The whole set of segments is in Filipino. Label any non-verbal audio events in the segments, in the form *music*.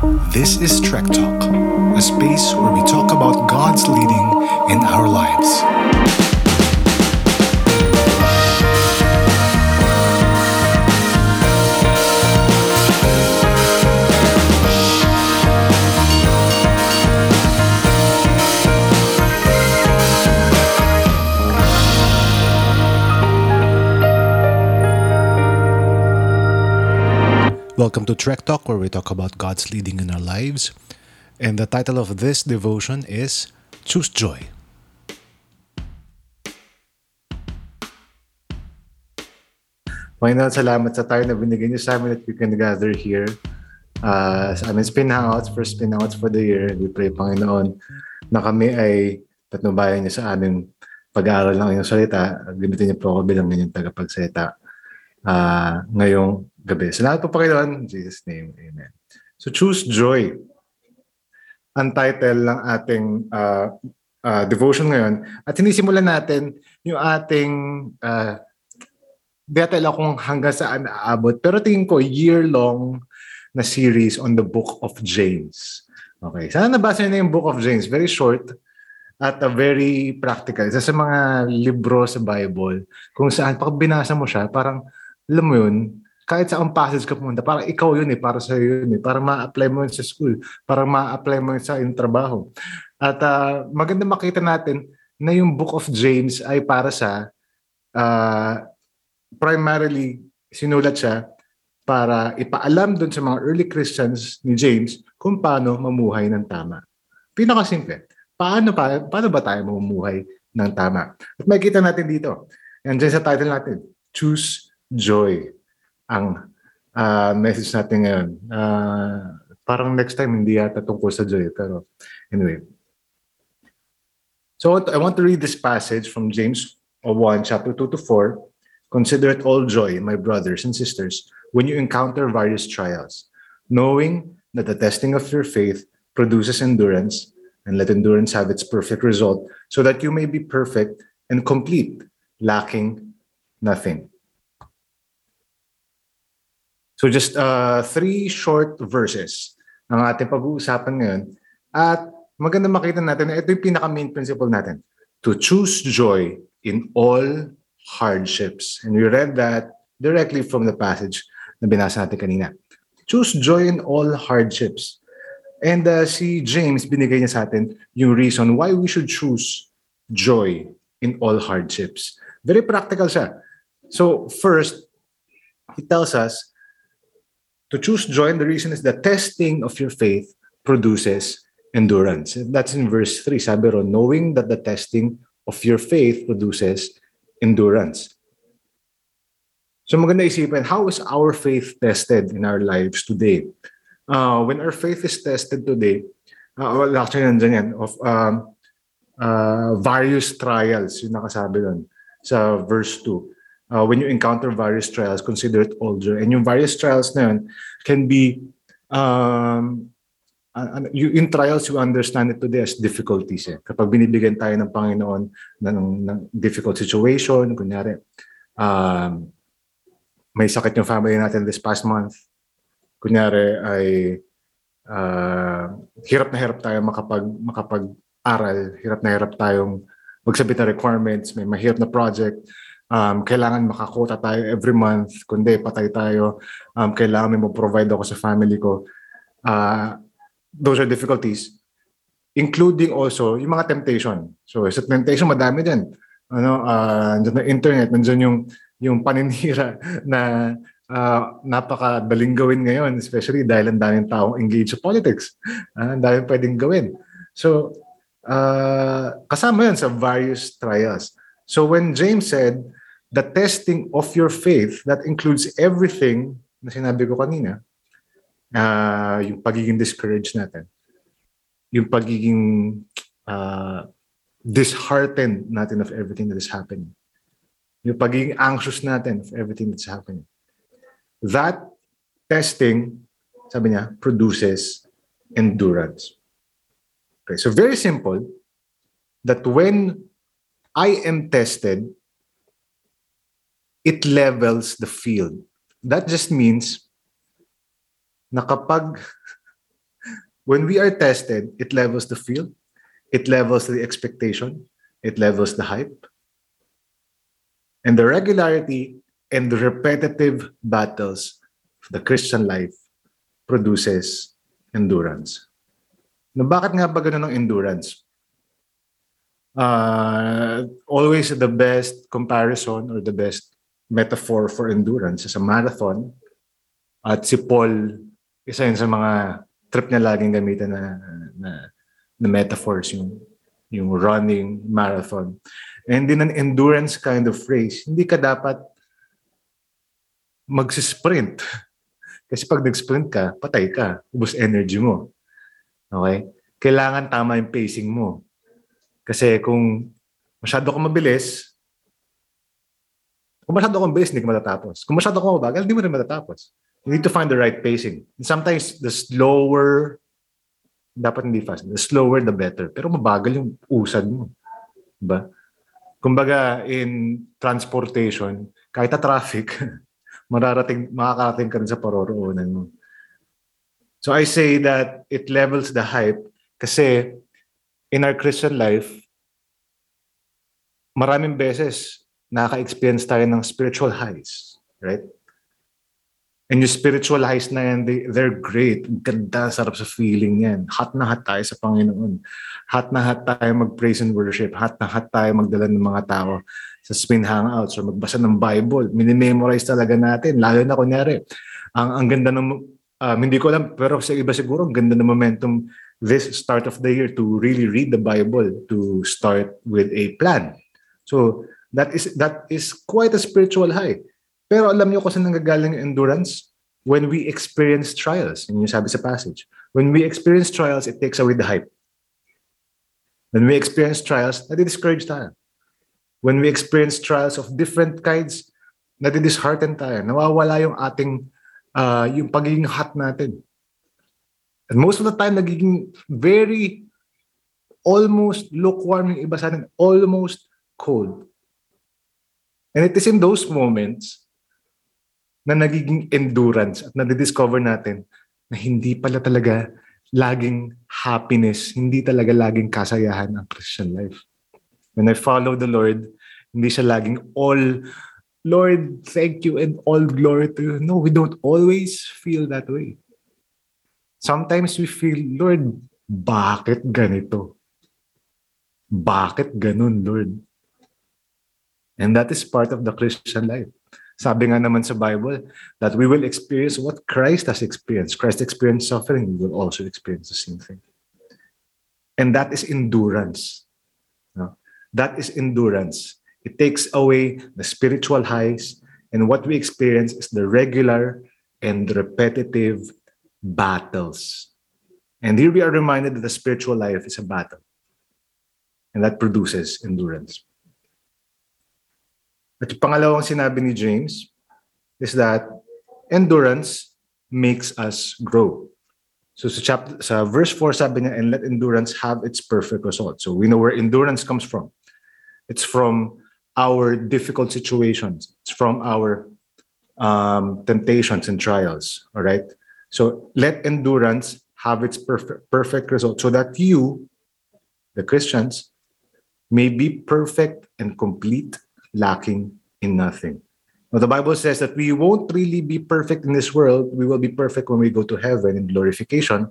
This is Trek Talk, a space where we talk about God's leading in our lives. Welcome to Trek Talk, where we talk about God's leading in our lives. And the title of this devotion is Choose Joy. Panginoon, salamat sa time na binigay niyo sa amin that we can gather here uh, sa aming spin hangouts, first spin hangouts for the year. We pray, Panginoon, na kami ay patnubayan niyo sa aming pag-aaral ng iyong salita. Gamitin niyo po ako bilang inyong tagapagsalita uh, ngayong gabi. Salamat po Panginoon. In Jesus' name, Amen. So choose joy. Ang title ng ating uh, uh, devotion ngayon. At sinisimulan natin yung ating uh, detail akong hanggang saan aabot. Pero tingin ko, year-long na series on the book of James. Okay. Sana nabasa niyo na yung book of James. Very short at uh, very practical. Isa sa mga libro sa Bible kung saan pag binasa mo siya, parang, alam mo yun, kahit sa ang passage ka pumunta, parang ikaw yun eh, para sa yun eh, para ma-apply mo yun sa school, para ma-apply mo yun sa iyong trabaho. At uh, maganda makita natin na yung Book of James ay para sa, uh, primarily, sinulat siya para ipaalam doon sa mga early Christians ni James kung paano mamuhay ng tama. Pinakasimple. Paano, pa, paano ba tayo mamumuhay ng tama? At makikita natin dito. And dyan sa title natin, Choose Joy ang uh, message natin ngayon. Uh, parang next time hindi yata tungkol sa joy. Pero anyway. So I want to read this passage from James 1, chapter 2 to 4. Consider it all joy, my brothers and sisters, when you encounter various trials, knowing that the testing of your faith produces endurance, and let endurance have its perfect result, so that you may be perfect and complete, lacking nothing. So just uh, three short verses ang ating pag-uusapan ngayon. At maganda makita natin na ito yung pinaka-main principle natin. To choose joy in all hardships. And we read that directly from the passage na binasa natin kanina. Choose joy in all hardships. And uh, si James, binigay niya sa atin yung reason why we should choose joy in all hardships. Very practical siya. So first, he tells us to choose joy, the reason is the testing of your faith produces endurance. That's in verse 3. Sabi ron, knowing that the testing of your faith produces endurance. So maganda isipin, how is our faith tested in our lives today? Uh, when our faith is tested today, uh, well, actually nandyan yan, of um, uh, various trials, yung nakasabi doon sa verse 2 uh, when you encounter various trials, consider it joy. And yung various trials na yun can be, um, uh, you, in trials, you understand it today as difficulties. Eh. Kapag binibigyan tayo ng Panginoon ng, ng difficult situation, kunyari, um, may sakit yung family natin this past month, kunyari ay uh, hirap na hirap tayo makapag, makapag-aral, hirap na hirap tayong magsabit ng requirements, may mahirap na project, um, kailangan makakota tayo every month, kundi patay tayo, um, kailangan may mag-provide ako sa family ko. Uh, those are difficulties. Including also yung mga temptation. So sa temptation, madami din. Ano, uh, na internet, nandiyan yung, yung paninira *laughs* na uh, napakadaling gawin ngayon, especially dahil ang daming taong engaged sa politics. Uh, ang daming pwedeng gawin. So, uh, kasama yan sa various trials. So when James said, the testing of your faith, that includes everything na sinabi ko kanina, uh, yung pagiging discouraged natin, yung pagiging uh, disheartened natin of everything that is happening, yung pagiging anxious natin of everything that's happening. That testing, sabi niya, produces endurance. Okay, so very simple that when I am tested, it levels the field. That just means na kapag when we are tested, it levels the field, it levels the expectation, it levels the hype. And the regularity and the repetitive battles of the Christian life produces endurance. Na bakit nga ba ganun ang endurance? Uh, always the best comparison or the best metaphor for endurance is a marathon. At si Paul, isa yun sa mga trip niya laging gamitin na, na, na metaphors, yung, yung running marathon. And in an endurance kind of race, hindi ka dapat magsisprint. *laughs* Kasi pag nag-sprint ka, patay ka. Ubus energy mo. Okay? Kailangan tama yung pacing mo. Kasi kung masyado ka mabilis, kung masyado kang mabilis, hindi ka matatapos. Kung masyado kang mabagal, hindi mo rin matatapos. You need to find the right pacing. And sometimes, the slower, dapat hindi fast. The slower, the better. Pero mabagal yung usad mo. Diba? Kumbaga, in transportation, kahit na traffic, *laughs* mararating, makakarating ka rin sa paroroonan mo. So I say that it levels the hype kasi in our Christian life, maraming beses nakaka-experience tayo ng spiritual highs, right? And yung spiritual highs na yan, they, they're great. Ang Ganda, sarap sa feeling yan. Hot na hot tayo sa Panginoon. Hot na hot tayo mag-praise and worship. Hot na hot tayo magdala ng mga tao sa spin hangouts or magbasa ng Bible. Minimemorize talaga natin. Lalo na kunyari, ang, ang ganda ng, um, hindi ko alam, pero sa iba siguro, ang ganda ng momentum this start of the year to really read the Bible, to start with a plan. So, that is that is quite a spiritual high. Pero alam niyo saan nanggagaling endurance? When we experience trials. Yun yung sabi sa passage. When we experience trials, it takes away the hype. When we experience trials, nadi-discourage tayo. When we experience trials of different kinds, nadi-dishearten tayo. Nawawala yung ating, uh, yung pagiging hot natin. And most of the time, nagiging very, almost lukewarm yung iba sa atin. Almost cold. And it is in those moments na nagiging endurance at nadidiscover natin na hindi pala talaga laging happiness, hindi talaga laging kasayahan ang Christian life. When I follow the Lord, hindi siya laging all, Lord, thank you and all glory to you. No, we don't always feel that way. Sometimes we feel, Lord, bakit ganito? Bakit ganun, Lord? And that is part of the Christian life. Sabi nga naman sa Bible that we will experience what Christ has experienced. Christ experienced suffering, we will also experience the same thing. And that is endurance. No? That is endurance. It takes away the spiritual highs, and what we experience is the regular and repetitive battles. And here we are reminded that the spiritual life is a battle. And that produces endurance. At pangalawang sinabi ni James is that endurance makes us grow. So sa chapter sa verse 4 sabi niya and let endurance have its perfect result. So we know where endurance comes from. It's from our difficult situations. It's from our um, temptations and trials. All right. So let endurance have its perfect perfect result so that you, the Christians, may be perfect and complete lacking in nothing. Now, the Bible says that we won't really be perfect in this world. We will be perfect when we go to heaven in glorification.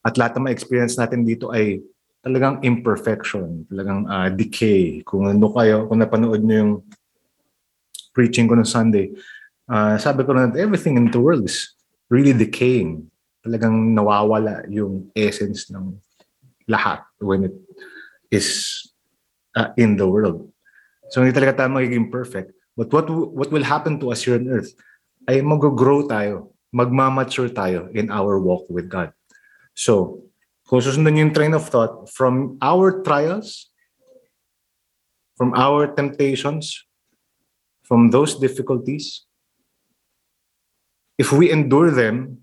At lahat ng ma-experience natin dito ay talagang imperfection, talagang uh, decay. Kung ano kayo, kung napanood niyo yung preaching ko no Sunday, uh, sabi ko na everything in the world is really decaying. Talagang nawawala yung essence ng lahat when it is uh, in the world. So hindi talaga tayo magiging perfect. But what what will happen to us here on earth ay mag-grow tayo, magmamature tayo in our walk with God. So, kung susundan yung train of thought, from our trials, from our temptations, from those difficulties, if we endure them,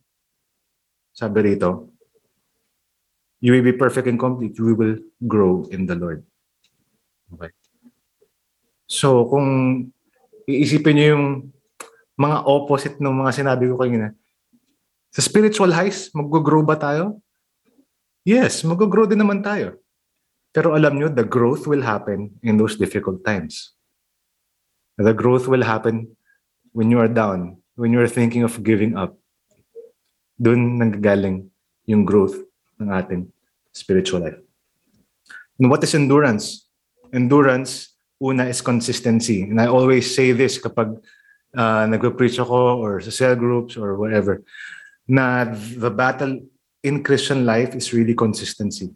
sabi rito, you will be perfect and complete. You will grow in the Lord. Okay. So, kung iisipin niyo yung mga opposite ng mga sinabi ko kanina, Sa spiritual highs, mag-grow ba tayo? Yes, mag-grow din naman tayo. Pero alam nyo, the growth will happen in those difficult times. The growth will happen when you are down, when you are thinking of giving up. Doon nanggagaling yung growth ng ating spiritual life. And what is endurance? Endurance, una is consistency. And I always say this kapag uh, nagpe-preach ako or sa cell groups or whatever, na the battle in Christian life is really consistency.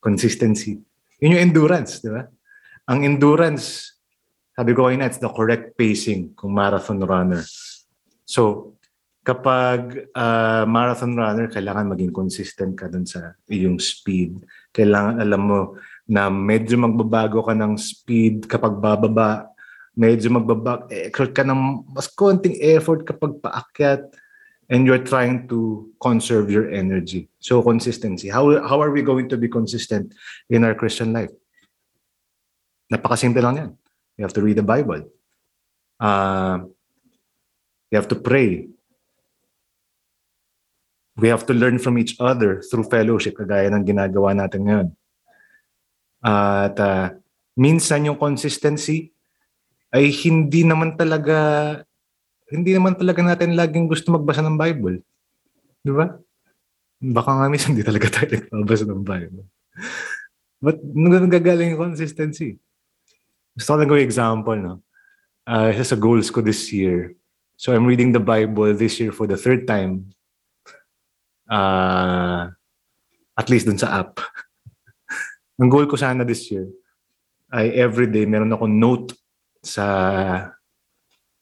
Consistency. Yun yung endurance, di ba? Ang endurance, sabi ko kanina, it's the correct pacing kung marathon runner. So, kapag uh, marathon runner, kailangan maging consistent ka dun sa iyong speed. Kailangan alam mo na medyo magbabago ka ng speed kapag bababa, medyo magbabak, exert ka ng mas konting effort kapag paakyat, and you're trying to conserve your energy. So consistency. How how are we going to be consistent in our Christian life? Napakasimple lang yan. You have to read the Bible. Uh, you have to pray. We have to learn from each other through fellowship, kagaya ng ginagawa natin ngayon. Uh, at uh, minsan yung consistency ay hindi naman talaga hindi naman talaga natin laging gusto magbasa ng Bible. Di ba? Baka nga minsan hindi talaga tayo nagbabasa ng Bible. But nagagaling yung consistency. Gusto ko lang gawin example, no? Uh, isa sa goals ko this year. So I'm reading the Bible this year for the third time. Uh, at least dun sa app. Ang goal ko sana this year ay everyday meron ako note sa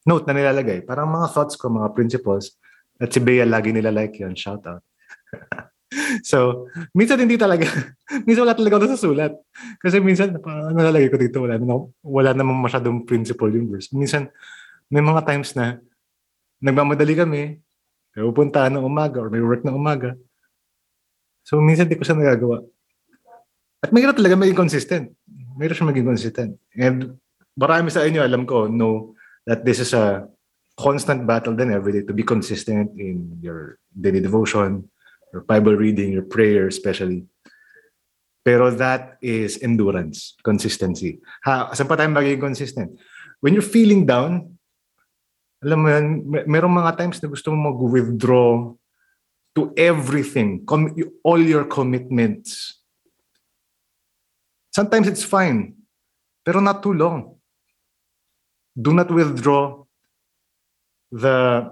note na nilalagay. Parang mga thoughts ko, mga principles. At si Bea lagi nila like yun. Shout out. *laughs* so, minsan hindi talaga. *laughs* minsan wala talaga ako sa sulat. Kasi minsan, parang nalalagay ko dito, wala, na, wala namang masyadong principle yung verse. Minsan, may mga times na nagmamadali kami, may pupuntahan ng umaga or may work ng umaga. So, minsan di ko siya nagagawa. At mahirap talaga maging consistent. Mahirap siya maging consistent. And marami sa inyo, alam ko, no, that this is a constant battle then every day to be consistent in your daily devotion, your Bible reading, your prayer especially. Pero that is endurance, consistency. Ha, saan pa tayo magiging consistent? When you're feeling down, alam mo yan, merong mga times na gusto mo mag-withdraw to everything, com- all your commitments. Sometimes it's fine, pero not too long do not withdraw the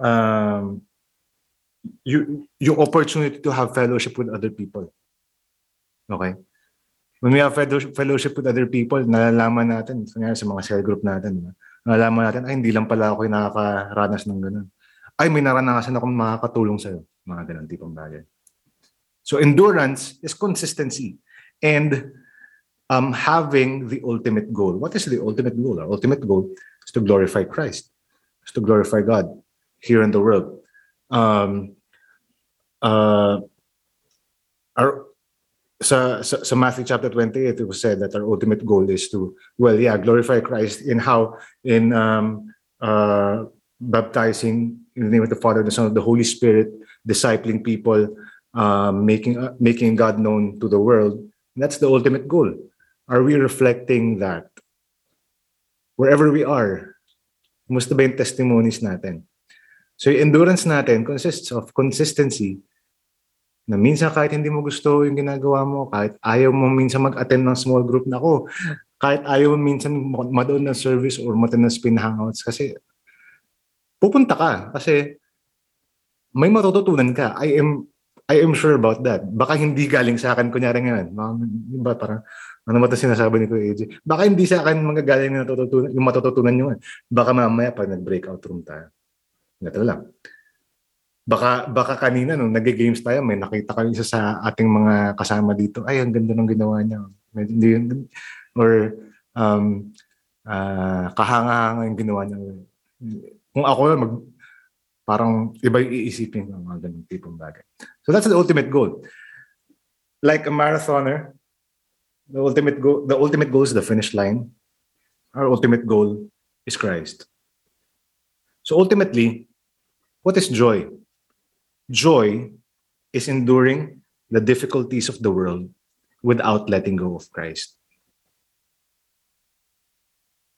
um, you, your opportunity to have fellowship with other people. Okay? When we have fellowship with other people, nalalaman natin, kanya sa mga cell group natin, nalalaman natin, ay hindi lang pala ako yung nakakaranas ng ganun. Ay, may naranasan akong makakatulong sa'yo. Mga ganun tipong bagay. So endurance is consistency. And um, having the ultimate goal. What is the ultimate goal? Our ultimate goal is to glorify Christ, is to glorify God here in the world. Um, uh, our, sa, sa, sa Matthew chapter 28, it was said that our ultimate goal is to, well, yeah, glorify Christ in how? In um, uh, baptizing in the name of the Father, the Son, of the Holy Spirit, discipling people, um, making uh, making God known to the world. That's the ultimate goal. Are we reflecting that? Wherever we are, kumusta ba yung testimonies natin? So yung endurance natin consists of consistency na minsan kahit hindi mo gusto yung ginagawa mo, kahit ayaw mo minsan mag-attend ng small group na ako, kahit ayaw mo minsan madoon ng service or matin ng spin hangouts kasi pupunta ka kasi may matututunan ka. I am I am sure about that. Baka hindi galing sa akin, kunyari ngayon. Ba, parang, ano ba ito sinasabi ni Kuya AJ? Baka hindi sa akin manggagaling na natututunan, yung matututunan nyo. Baka mamaya pag nag-breakout room tayo. Ganito lang. Baka, baka kanina nung nag-games tayo, may nakita kayo isa sa ating mga kasama dito. Ay, ang ganda ng ginawa niya. Hindi, or um, uh, kahanga-hanga yung ginawa niya. Kung ako, mag, parang iba yung iisipin ng mga ganung tipong bagay. So that's the ultimate goal. Like a marathoner, the ultimate goal, the ultimate goal is the finish line. Our ultimate goal is Christ. So ultimately, What is joy? Joy is enduring the difficulties of the world without letting go of Christ.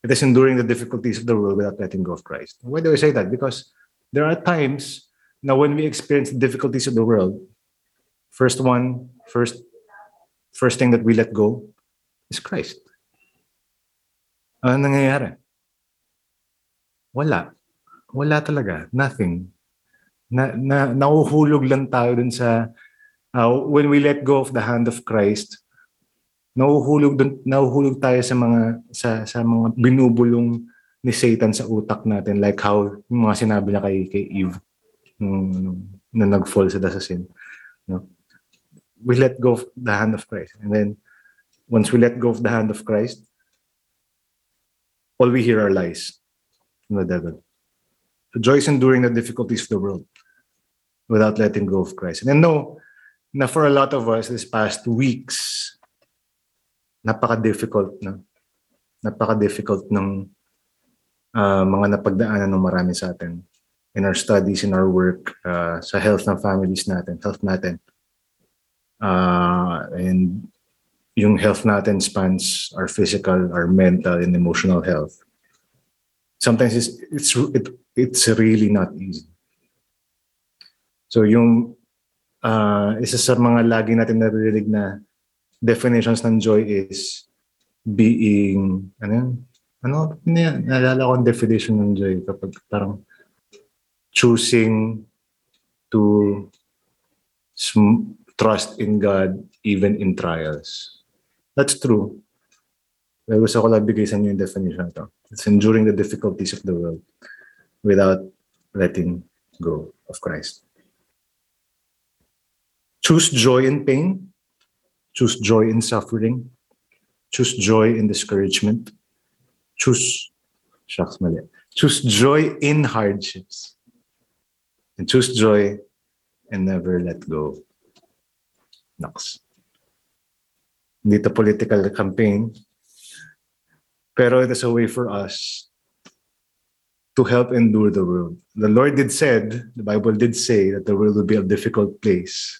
It is enduring the difficulties of the world without letting go of Christ. Why do I say that? Because there are times now when we experience difficulties of the world, first one, first, first thing that we let go is Christ. Ano nangyayari? Wala. Wala talaga. Nothing. Na, na, nauhulog lang tayo dun sa, uh, when we let go of the hand of Christ, nauhulog dun, nauhulog tayo sa mga sa sa mga binubulong ni Satan sa utak natin like how yung mga sinabi niya kay kay Eve nung, nung na nag-fall sa sa sin no? We let go of the hand of Christ. And then once we let go of the hand of Christ all we hear are lies from the devil. Is enduring the difficulties of the world without letting go of Christ. And then no na for a lot of us this past weeks napaka-difficult na napaka-difficult ng uh, mga napagdaanan ng marami sa atin in our studies, in our work, uh, sa health ng families natin, health natin. Uh, and yung health natin spans our physical, our mental, and emotional health. Sometimes it's, it's, it, it's really not easy. So yung uh, isa sa mga lagi natin naririnig na definitions ng joy is being, ano yun? Ano, naalala ko ang definition ng joy kapag parang choosing to sm- trust in God even in trials. That's true. Pero gusto ko lang bigay sa inyo yung definition to. It's enduring the difficulties of the world without letting go of Christ. Choose joy in pain Choose joy in suffering. Choose joy in discouragement. Choose, shucks, mali. Choose joy in hardships. And choose joy and never let go. Naks. Hindi to political campaign. Pero it is a way for us to help endure the world. The Lord did said, the Bible did say that the world will be a difficult place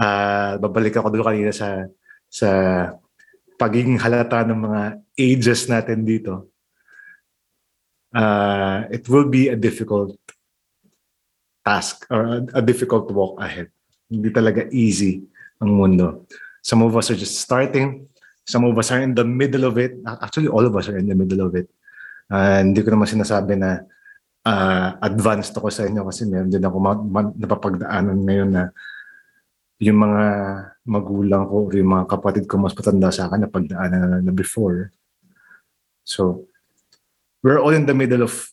uh, babalik ako doon kanina sa sa pagiging halata ng mga ages natin dito. Uh, it will be a difficult task or a, a difficult walk ahead. Hindi talaga easy ang mundo. Some of us are just starting. Some of us are in the middle of it. Actually, all of us are in the middle of it. Uh, hindi ko naman sinasabi na uh, advanced ako sa inyo kasi meron din ako ma- ma- napapagdaanan ngayon na yung mga magulang ko or yung mga kapatid ko mas patanda sa akin na pagdaanan na, na before. So, we're all in the middle of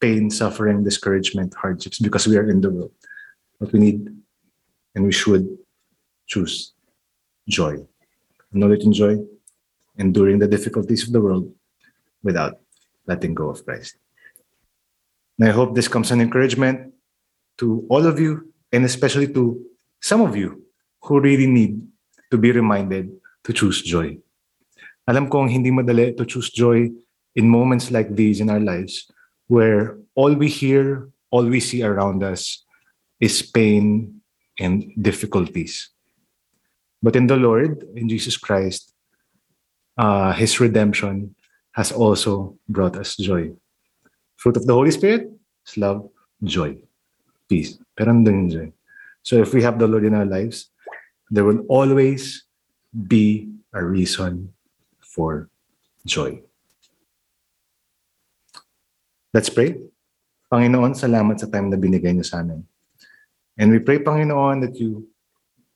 pain, suffering, discouragement, hardships because we are in the world. But we need and we should choose joy. Knowledge and joy, enduring the difficulties of the world without letting go of Christ. And I hope this comes an encouragement to all of you and especially to some of you who really need to be reminded to choose joy. Alam kong hindi madali to choose joy in moments like these in our lives where all we hear, all we see around us is pain and difficulties. But in the Lord, in Jesus Christ, uh, His redemption has also brought us joy. Fruit of the Holy Spirit is love, joy, peace. Pero joy. So if we have the Lord in our lives, there will always be a reason for joy. Let's pray. Panginoon, salamat sa time na binigay niyo sa amin. And we pray, Panginoon, that you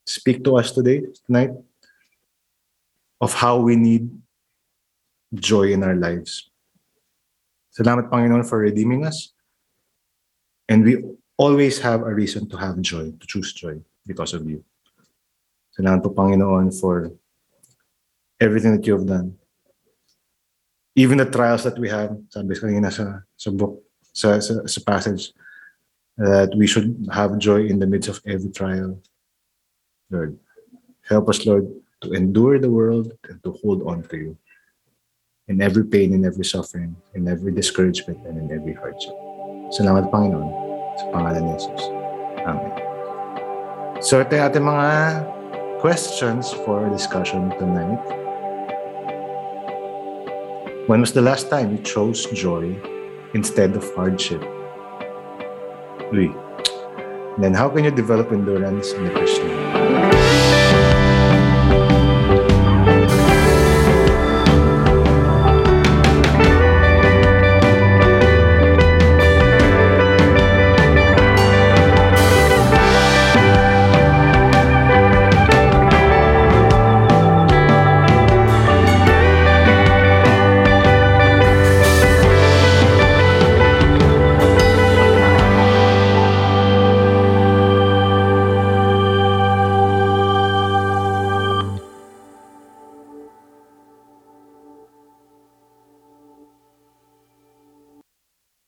speak to us today, tonight, of how we need joy in our lives. Salamat, Panginoon, for redeeming us. And we always have a reason to have joy, to choose joy because of you. Salamat po, Panginoon, for everything that you have done. Even the trials that we have, sabi kanina sa, sa book, sa, sa, sa passage, that we should have joy in the midst of every trial. Lord, help us, Lord, to endure the world and to hold on to you in every pain, in every suffering, in every discouragement, and in every hardship. Salamat, Panginoon. Sa pangalan ni Jesus. Amen. So ito yung ating mga questions for discussion tonight. When was the last time you chose joy instead of hardship? Uy. Then how can you develop endurance in the Christian life?